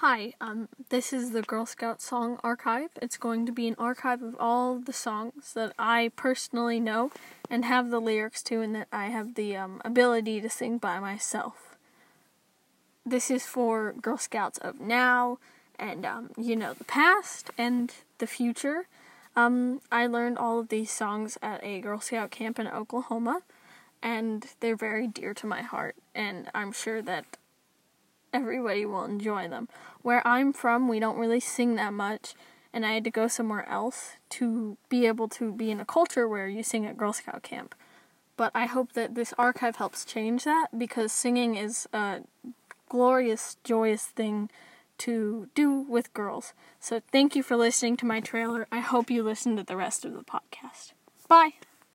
Hi, um, this is the Girl Scout Song Archive. It's going to be an archive of all the songs that I personally know and have the lyrics to, and that I have the um, ability to sing by myself. This is for Girl Scouts of now and, um, you know, the past and the future. Um, I learned all of these songs at a Girl Scout camp in Oklahoma, and they're very dear to my heart, and I'm sure that everybody will enjoy them. Where I'm from, we don't really sing that much, and I had to go somewhere else to be able to be in a culture where you sing at Girl Scout camp. But I hope that this archive helps change that because singing is a glorious, joyous thing to do with girls. So thank you for listening to my trailer. I hope you listen to the rest of the podcast. Bye.